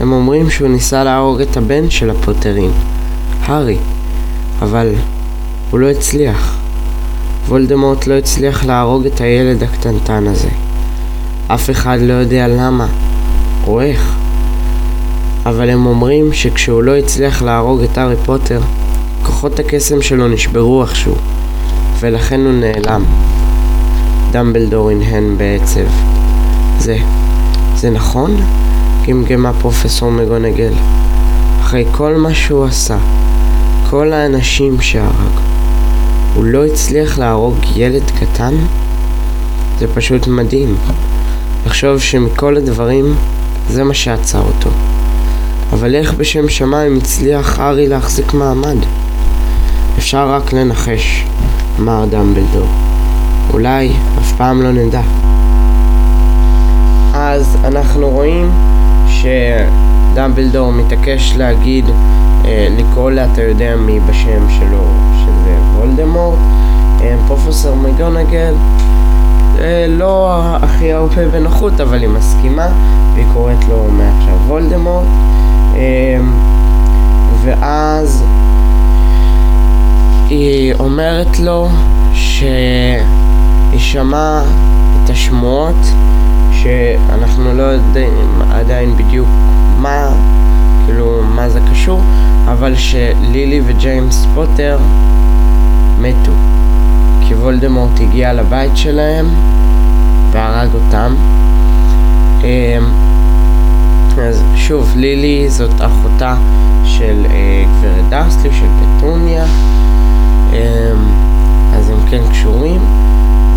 A: הם אומרים שהוא ניסה להרוג את הבן של הפוטרים, הארי, אבל הוא לא הצליח. וולדמורט לא הצליח להרוג את הילד הקטנטן הזה. אף אחד לא יודע למה או איך. אבל הם אומרים שכשהוא לא הצליח להרוג את הארי פוטר, כוחות הקסם שלו נשברו איכשהו, ולכן הוא נעלם. דמבלדור הנהן בעצב. זה, זה נכון? גמגמה פרופסור מגונגל. אחרי כל מה שהוא עשה, כל האנשים שהרג, הוא לא הצליח להרוג ילד קטן? זה פשוט מדהים. לחשוב שמכל הדברים, זה מה שעצר אותו. אבל איך בשם שמיים הצליח ארי להחזיק מעמד? אפשר רק לנחש, אמר דמבלדור. אולי אף פעם לא נדע. אז אנחנו רואים שדמבלדור מתעקש להגיד, אה, לקרוא לה אתה יודע מי בשם שלו, שזה וולדמורט. אה, פרופסור מגונגל אה, לא הכי הרבה בנוחות, אבל היא מסכימה, והיא קוראת לו מעכשיו וולדמורט. אה, ואז היא אומרת לו שהיא שמעה את השמועות שאנחנו לא יודעים עדיין בדיוק מה, כאילו, מה זה קשור, אבל שלילי וג'יימס פוטר מתו. כי וולדמורט הגיע לבית שלהם והרג אותם. אמ, אז שוב, לילי זאת אחותה של אה, גברת דרסלי, של פטוניה. אמ, אז הם כן קשורים.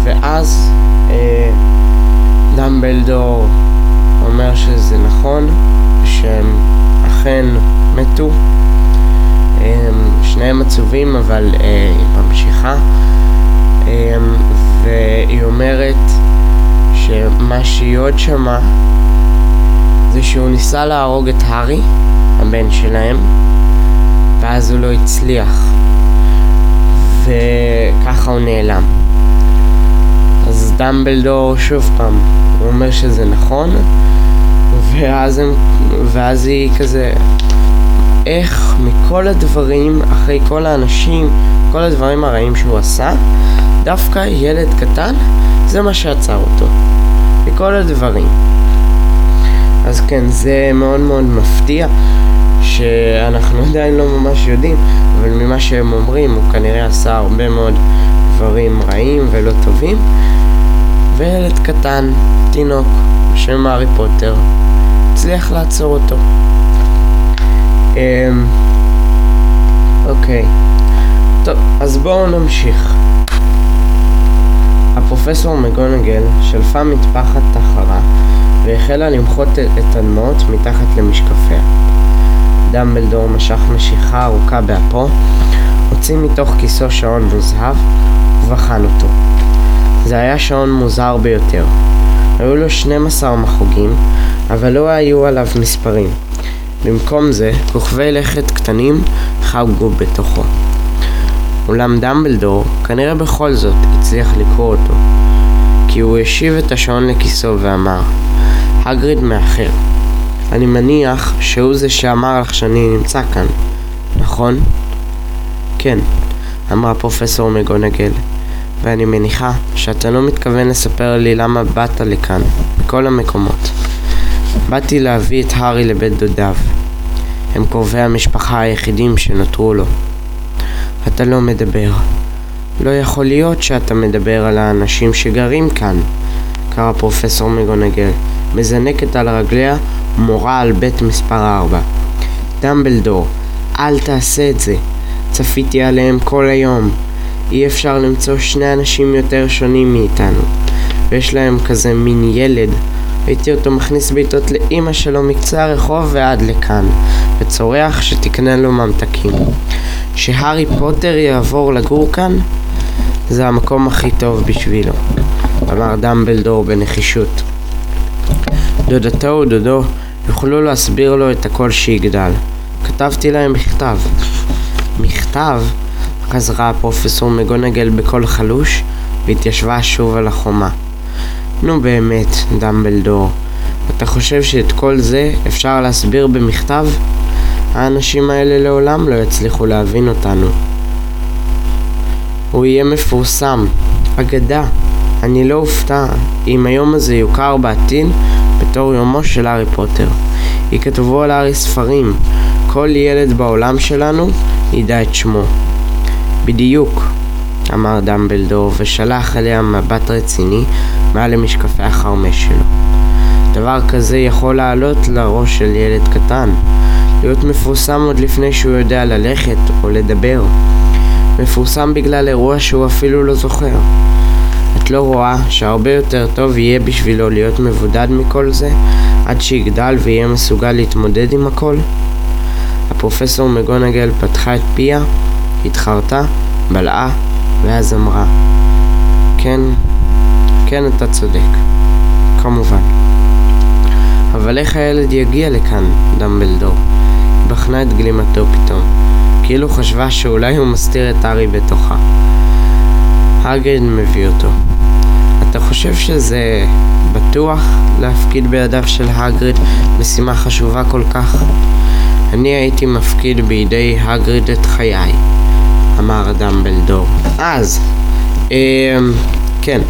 A: ואז אה, דמבלדור אומר שזה נכון, שהם אכן מתו. שניהם עצובים, אבל אה, היא ממשיכה. והיא אומרת שמה שהיא עוד שמעה זה שהוא ניסה להרוג את הארי, הבן שלהם, ואז הוא לא הצליח. וככה הוא נעלם. אז דמבלדור שוב פעם, הוא אומר שזה נכון, ואז, הם, ואז היא כזה, איך מכל הדברים, אחרי כל האנשים, כל הדברים הרעים שהוא עשה, דווקא ילד קטן זה מה שעצר אותו. מכל הדברים. אז כן, זה מאוד מאוד מפתיע, שאנחנו (laughs) עדיין לא ממש יודעים, אבל ממה שהם אומרים, הוא כנראה עשה הרבה מאוד דברים רעים ולא טובים. וילד קטן, תינוק, בשם הארי פוטר, הצליח לעצור אותו. אמ, אוקיי. טוב, אז בואו נמשיך. הפרופסור מגונגל שלפה מטפחת תחרה והחלה למחות את הדמעות מתחת למשקפיה. דמבלדור משך משיכה ארוכה באפו, הוציא מתוך כיסו שעון מוזהב ובחן אותו. זה היה שעון מוזר ביותר. היו לו 12 מחוגים, אבל לא היו עליו מספרים. במקום זה, כוכבי לכת קטנים חגו בתוכו. אולם דמבלדור כנראה בכל זאת הצליח לקרוא אותו, כי הוא השיב את השעון לכיסו ואמר, הגריד מאחר. אני מניח שהוא זה שאמר לך שאני נמצא כאן, נכון? כן, אמרה פרופסור מגונגל, ואני מניחה שאתה לא מתכוון לספר לי למה באת לכאן, מכל המקומות. באתי להביא את הארי לבית דודיו. הם קרובי המשפחה היחידים שנותרו לו. אתה לא מדבר. לא יכול להיות שאתה מדבר על האנשים שגרים כאן, קרא פרופסור מגונגל, מזנקת על רגליה ומורה על בית מספר 4. דמבלדור, אל תעשה את זה. צפיתי עליהם כל היום. אי אפשר למצוא שני אנשים יותר שונים מאיתנו, ויש להם כזה מין ילד. ראיתי אותו מכניס בעיטות לאימא שלו מקצה הרחוב ועד לכאן, וצורח שתקנה לו ממתקים. שהארי פוטר יעבור לגור כאן? זה המקום הכי טוב בשבילו, אמר דמבלדור בנחישות. דודתו ודודו יוכלו להסביר לו את הכל שיגדל. כתבתי להם מכתב. מכתב? חזרה הפרופסור מגונגל בקול חלוש והתיישבה שוב על החומה. נו באמת, דמבלדור, אתה חושב שאת כל זה אפשר להסביר במכתב? האנשים האלה לעולם לא יצליחו להבין אותנו. הוא יהיה מפורסם, אגדה. אני לא אופתע אם היום הזה יוכר בעתיד בתור יומו של הארי פוטר. יכתבו על הארי ספרים, כל ילד בעולם שלנו ידע את שמו. בדיוק, אמר דמבלדור ושלח אליה מבט רציני מעל למשקפי החרמש שלו. דבר כזה יכול לעלות לראש של ילד קטן, להיות מפורסם עוד לפני שהוא יודע ללכת או לדבר. מפורסם בגלל אירוע שהוא אפילו לא זוכר. את לא רואה שהרבה יותר טוב יהיה בשבילו להיות מבודד מכל זה, עד שיגדל ויהיה מסוגל להתמודד עם הכל? הפרופסור מגונגל פתחה את פיה, התחרתה, בלעה, ואז אמרה, כן, כן אתה צודק, כמובן. אבל איך הילד יגיע לכאן, דמבלדור? בחנה את גלימתו פתאום, כאילו חשבה שאולי הוא מסתיר את הארי בתוכה. הגריד מביא אותו. אתה חושב שזה בטוח להפקיד בידיו של הגריד משימה חשובה כל כך? אני הייתי מפקיד בידי הגריד את חיי, אמר דמבלדור. אז, אה, כן.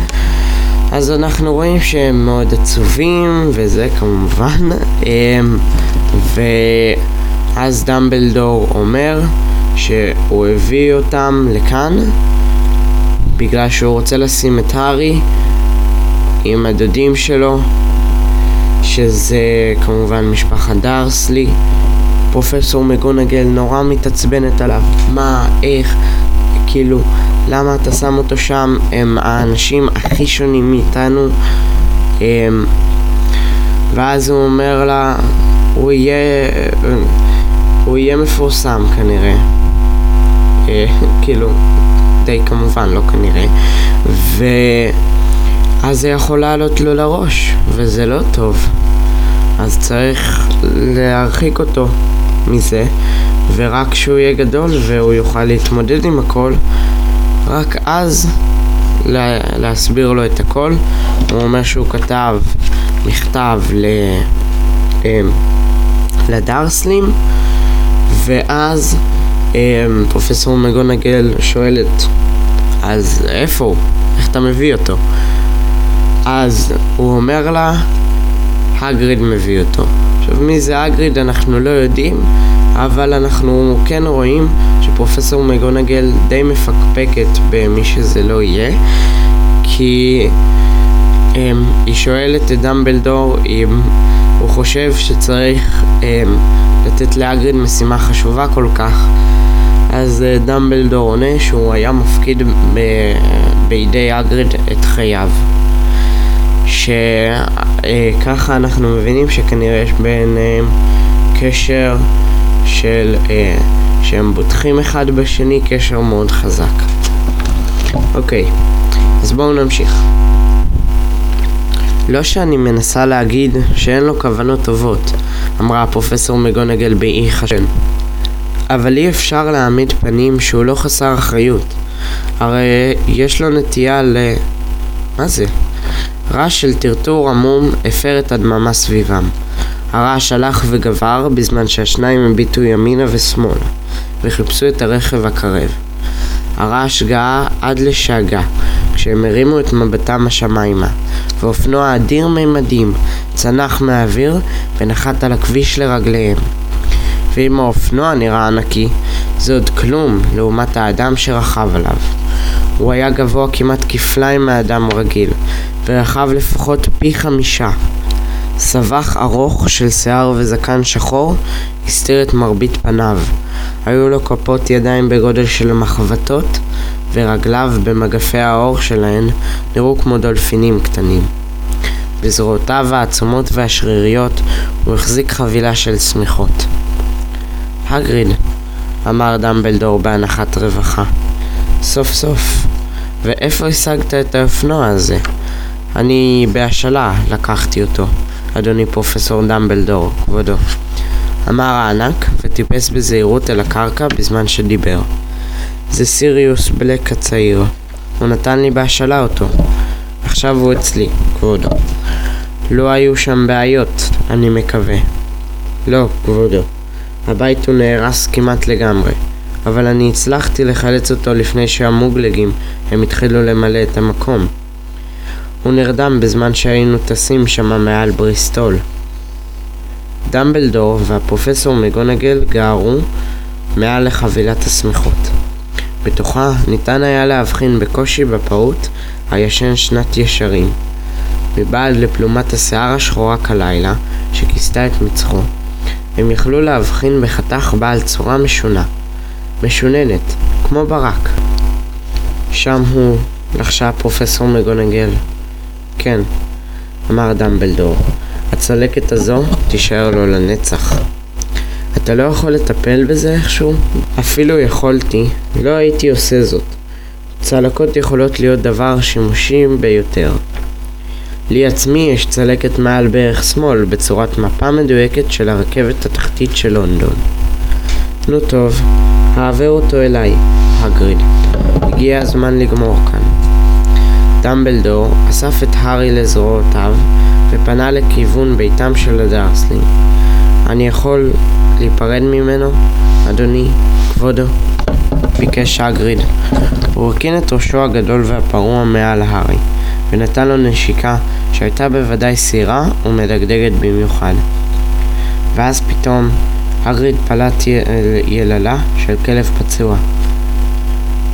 A: אז אנחנו רואים שהם מאוד עצובים, וזה כמובן. אה, ואז דמבלדור אומר שהוא הביא אותם לכאן בגלל שהוא רוצה לשים את הארי עם הדודים שלו, שזה כמובן משפחת דרסלי. פרופסור מגונגל נורא מתעצבנת עליו. מה, איך, כאילו, למה אתה שם אותו שם? הם האנשים הכי שונים מאיתנו. הם, ואז הוא אומר לה, הוא יהיה, הוא יהיה מפורסם כנראה. אה, כאילו, די כמובן, לא כנראה. ואז זה יכול לעלות לו לראש, וזה לא טוב. אז צריך להרחיק אותו מזה, ורק כשהוא יהיה גדול והוא יוכל להתמודד עם הכל, רק אז לה, להסביר לו את הכל. הוא אומר שהוא כתב מכתב ל... אמ, לדרסלים, ואז אמ, פרופסור מגונגל שואלת, אז איפה הוא? איך אתה מביא אותו? אז הוא אומר לה, הגריד מביא אותו. עכשיו מי זה הגריד אנחנו לא יודעים, אבל אנחנו כן רואים שפרופסור מגונגל די מפקפקת במי שזה לא יהיה, כי um, היא שואלת את דמבלדור אם הוא חושב שצריך um, לתת לאגריד משימה חשובה כל כך, אז uh, דמבלדור עונה שהוא היה מפקיד ב- בידי אגריד את חייו. שככה אנחנו מבינים שכנראה יש ביניהם קשר של אה, שהם בוטחים אחד בשני, קשר מאוד חזק. אוקיי, אז בואו נמשיך. לא שאני מנסה להגיד שאין לו כוונות טובות, אמרה הפרופסור מגונגל באי חשן. אבל אי אפשר להעמיד פנים שהוא לא חסר אחריות. הרי יש לו נטייה ל... מה זה? רעש של טרטור עמום הפר את הדממה סביבם. הרעש הלך וגבר בזמן שהשניים הביטו ימינה ושמאלה, וחיפשו את הרכב הקרב. הרעש גאה עד לשאגה, כשהם הרימו את מבטם השמיימה, ואופנוע אדיר ממדים צנח מהאוויר ונחת על הכביש לרגליהם. ואם האופנוע נראה ענקי, זה עוד כלום לעומת האדם שרכב עליו. הוא היה גבוה כמעט כפליים מאדם רגיל, ורחב לפחות פי חמישה. סבך ארוך של שיער וזקן שחור הסתיר את מרבית פניו. היו לו כפות ידיים בגודל של מחבטות, ורגליו במגפי האור שלהן נראו כמו דולפינים קטנים. בזרועותיו העצומות והשריריות הוא החזיק חבילה של שמיכות. הגריד, אמר דמבלדור בהנחת רווחה. סוף סוף. ואיפה השגת את האופנוע הזה? אני בהשאלה לקחתי אותו, אדוני פרופסור דמבלדור, כבודו. אמר הענק, וטיפס בזהירות אל הקרקע בזמן שדיבר. זה סיריוס בלק הצעיר. הוא נתן לי בהשאלה אותו. עכשיו הוא אצלי, כבודו. לא היו שם בעיות, אני מקווה. לא, כבודו. הבית הוא נהרס כמעט לגמרי, אבל אני הצלחתי לחלץ אותו לפני שהמוגלגים הם התחילו למלא את המקום. הוא נרדם בזמן שהיינו טסים שמה מעל בריסטול. דמבלדור והפרופסור מגונגל גערו מעל לחבילת השמיכות. בתוכה ניתן היה להבחין בקושי בפעוט הישן שנת ישרים. מבעד לפלומת השיער השחורה כלילה, שכיסתה את מצחו, הם יכלו להבחין בחתך בעל צורה משונה, משוננת, כמו ברק. שם הוא, לחשה פרופסור מגונגל. כן, אמר דמבלדור, הצלקת הזו תישאר לו לנצח. אתה לא יכול לטפל בזה איכשהו? אפילו יכולתי, לא הייתי עושה זאת. צלקות יכולות להיות דבר שימושי ביותר. לי עצמי יש צלקת מעל בערך שמאל בצורת מפה מדויקת של הרכבת התחתית של לונדון. נו טוב, העבר אותו אליי, הגריד. הגיע הזמן לגמור כאן. דמבלדור אסף את הארי לזרועותיו ופנה לכיוון ביתם של הדרסלים. אני יכול להיפרד ממנו, אדוני, כבודו? ביקש הגריד. הוא הרכין את ראשו הגדול והפרוע מעל הארי, ונתן לו נשיקה שהייתה בוודאי סירה ומדגדגת במיוחד. ואז פתאום הגריד פלט יללה של כלב פצוע.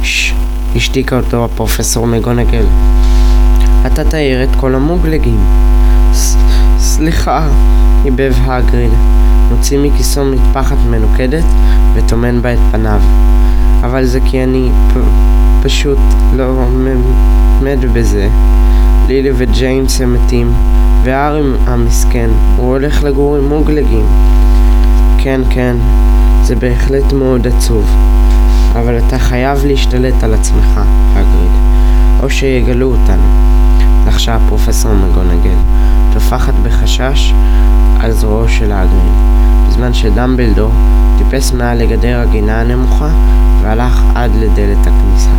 A: ששש, השתיקה אותו הפרופסור מגונגל. אתה תעיר את כל המוגלגים. סליחה, היבב הגריד. מוציא מכיסו מטפחת מנוקדת וטומן בה את פניו. אבל זה כי אני פ... פשוט לא עומד בזה. לילי וג'יימס הם מתים, והארי המסכן, הוא הולך לגור עם מוגלגים. כן, כן, זה בהחלט מאוד עצוב. אבל אתה חייב להשתלט על עצמך, הגריד, או שיגלו אותנו. לחשה הפרופסור מגונגל, טופחת בחשש על זרועו של הגריד, בזמן שדמבלדור טיפס מעל לגדר הגינה הנמוכה והלך עד לדלת הכניסה.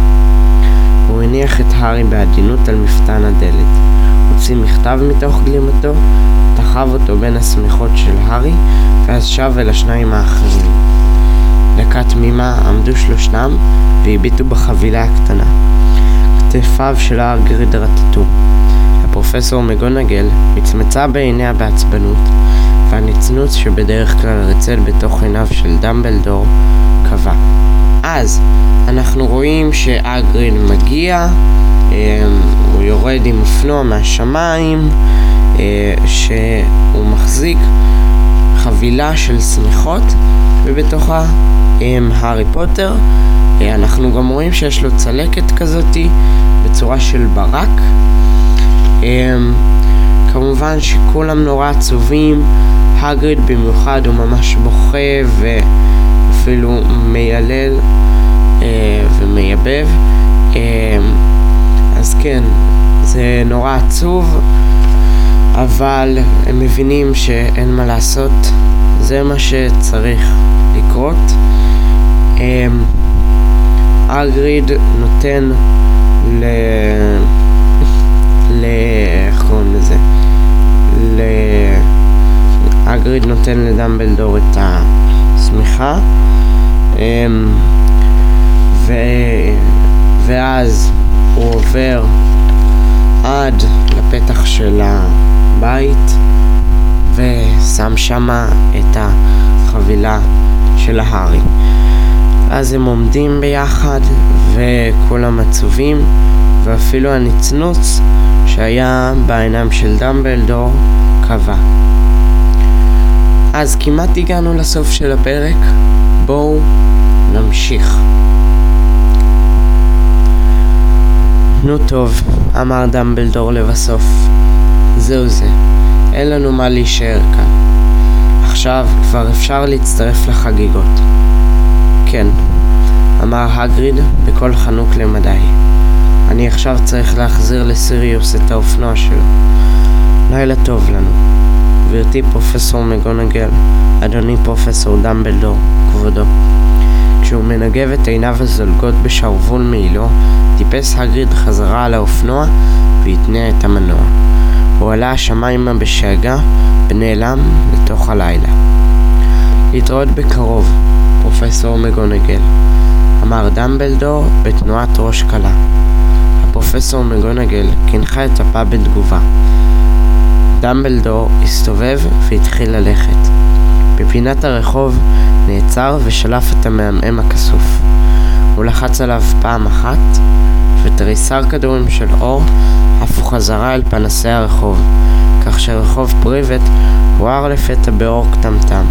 A: הוא הניח את הארי בעדינות על מפתן הדלת, הוציא מכתב מתוך גלימתו, תחב אותו בין השמיכות של הארי, ואז שב אל השניים האחרים. דקה תמימה עמדו שלושתם והביטו בחבילה הקטנה. כתפיו של הגריד רטטו. הפרופסור פרופסור מגונגל מצמצה בעיניה בעצבנות, והנצנוץ שבדרך כלל רצל בתוך עיניו של דמבלדור קבע. אז אנחנו רואים שאגריד מגיע, אמ, הוא יורד עם אופנוע מהשמיים, אה, שהוא מחזיק חבילה של שמיכות, ובתוכה עם הארי פוטר. אה, אנחנו גם רואים שיש לו צלקת כזאתי בצורה של ברק. כמובן שכולם נורא עצובים, הגריד במיוחד הוא ממש בוכה ואפילו מיילל אה, ומייבב. אמ, אז כן, זה נורא עצוב, אבל הם מבינים שאין מה לעשות, זה מה שצריך לקרות. אגריד נותן ל... ל... איך קוראים לזה? ל... אגריד נותן לדמבלדור את השמיכה אמ, ו... ואז הוא עובר עד לפתח של הבית ושם שמה את החבילה של ההארי. אז הם עומדים ביחד וכולם עצובים ואפילו הנצנוץ שהיה בעיניים של דמבלדור קבע. אז כמעט הגענו לסוף של הפרק, בואו נמשיך. נו טוב, אמר דמבלדור לבסוף. זהו זה, אין לנו מה להישאר כאן. עכשיו כבר אפשר להצטרף לחגיגות. כן, אמר הגריד בקול חנוק למדי. אני עכשיו צריך להחזיר לסיריוס את האופנוע שלו. לילה טוב לנו. גברתי פרופסור מגונגל, אדוני פרופסור דמבלדור, כבודו. כשהוא מנגב את עיניו הזולגות בשרוול מעילו, טיפס הגריד חזרה על האופנוע והתניע את המנוע. הוא עלה השמיימה בשאגה ונעלם לתוך הלילה. להתראות בקרוב, פרופסור מגונגל, אמר דמבלדור בתנועת ראש קלה. הפרופסור מגונגל קינחה את אפה בתגובה. דמבלדור הסתובב והתחיל ללכת. בפינת הרחוב נעצר ושלף את המעמעם הכסוף. הוא לחץ עליו פעם אחת, ותריסר כדורים של אור עפו חזרה אל פנסי הרחוב, כך שרחוב פריבט הואר לפתע באור קטמטם,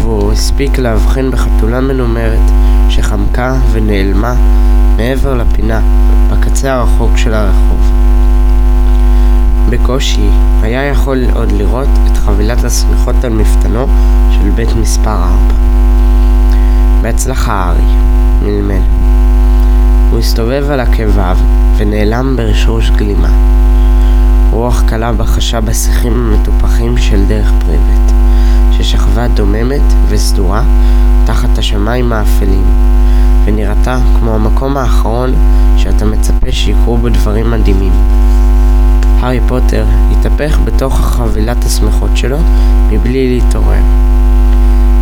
A: והוא הספיק להבחין בחתולה מנומרת שחמקה ונעלמה מעבר לפינה, בקצה הרחוק של הרחוב. בקושי היה יכול עוד לראות את חבילת השמיכות על מפתנו של בית מספר 4. בהצלחה הארי, מלמל. הוא הסתובב על עקביו ונעלם ברשרוש גלימה. רוח קלה בחשה בשיחים המטופחים של דרך פריבט, ששכבה דוממת וסדורה תחת השמיים האפלים, ונראתה כמו המקום האחרון שאתה מצפה שיקרו בו דברים מדהימים. הארי פוטר התהפך בתוך חבילת השמחות שלו מבלי להתעורר.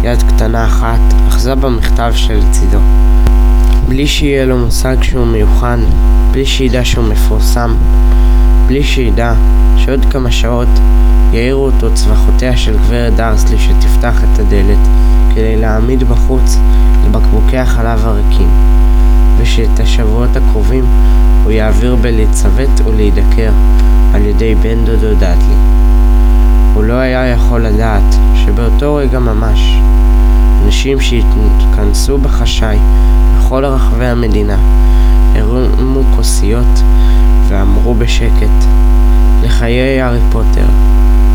A: יד קטנה אחת אחזה במכתב שלצידו. בלי שיהיה לו מושג שהוא מיוחד, בלי שידע שהוא מפורסם, בלי שידע שעוד כמה שעות יאירו אותו צווחותיה של גברת דרסלי שתפתח את הדלת כדי להעמיד בחוץ לבקבוקי החלב הריקים, ושאת השבועות הקרובים הוא יעביר בלהצוות ולהידקר על ידי בן דודו דאדלי. הוא לא היה יכול לדעת שבאותו רגע ממש אנשים שהתכנסו בחשאי בכל רחבי המדינה הרימו כוסיות ואמרו בשקט לחיי הארי פוטר,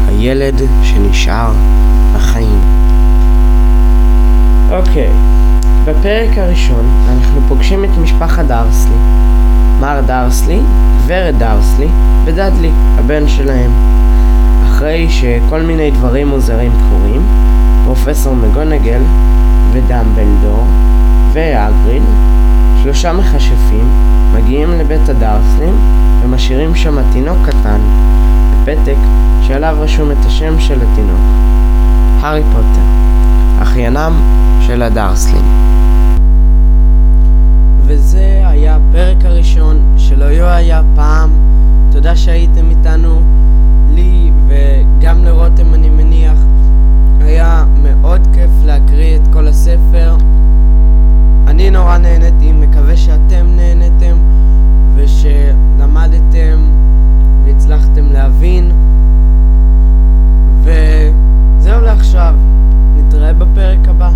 A: הילד שנשאר בחיים. אוקיי, okay. בפרק הראשון אנחנו פוגשים את משפחת דרסלי, מר דרסלי, גברת דרסלי ודדלי, הבן שלהם. אחרי שכל מיני דברים מוזרים קורים, פרופסור מגונגל ודמבלדור והגריד, שלושה מכשפים, מגיעים לבית הדרסלים ומשאירים שם תינוק קטן, בפתק שעליו רשום את השם של התינוק. הארי פוטר, אחיינם של הדרסלים. וזה היה הפרק הראשון שלא יו היה פעם. תודה שהייתם איתנו, לי וגם לרותם אני מניח. היה מאוד כיף להקריא את כל הספר. אני נורא נהניתי, מקווה שאתם נהנתם ושלמדתם והצלחתם להבין. וזהו לעכשיו, נתראה בפרק הבא.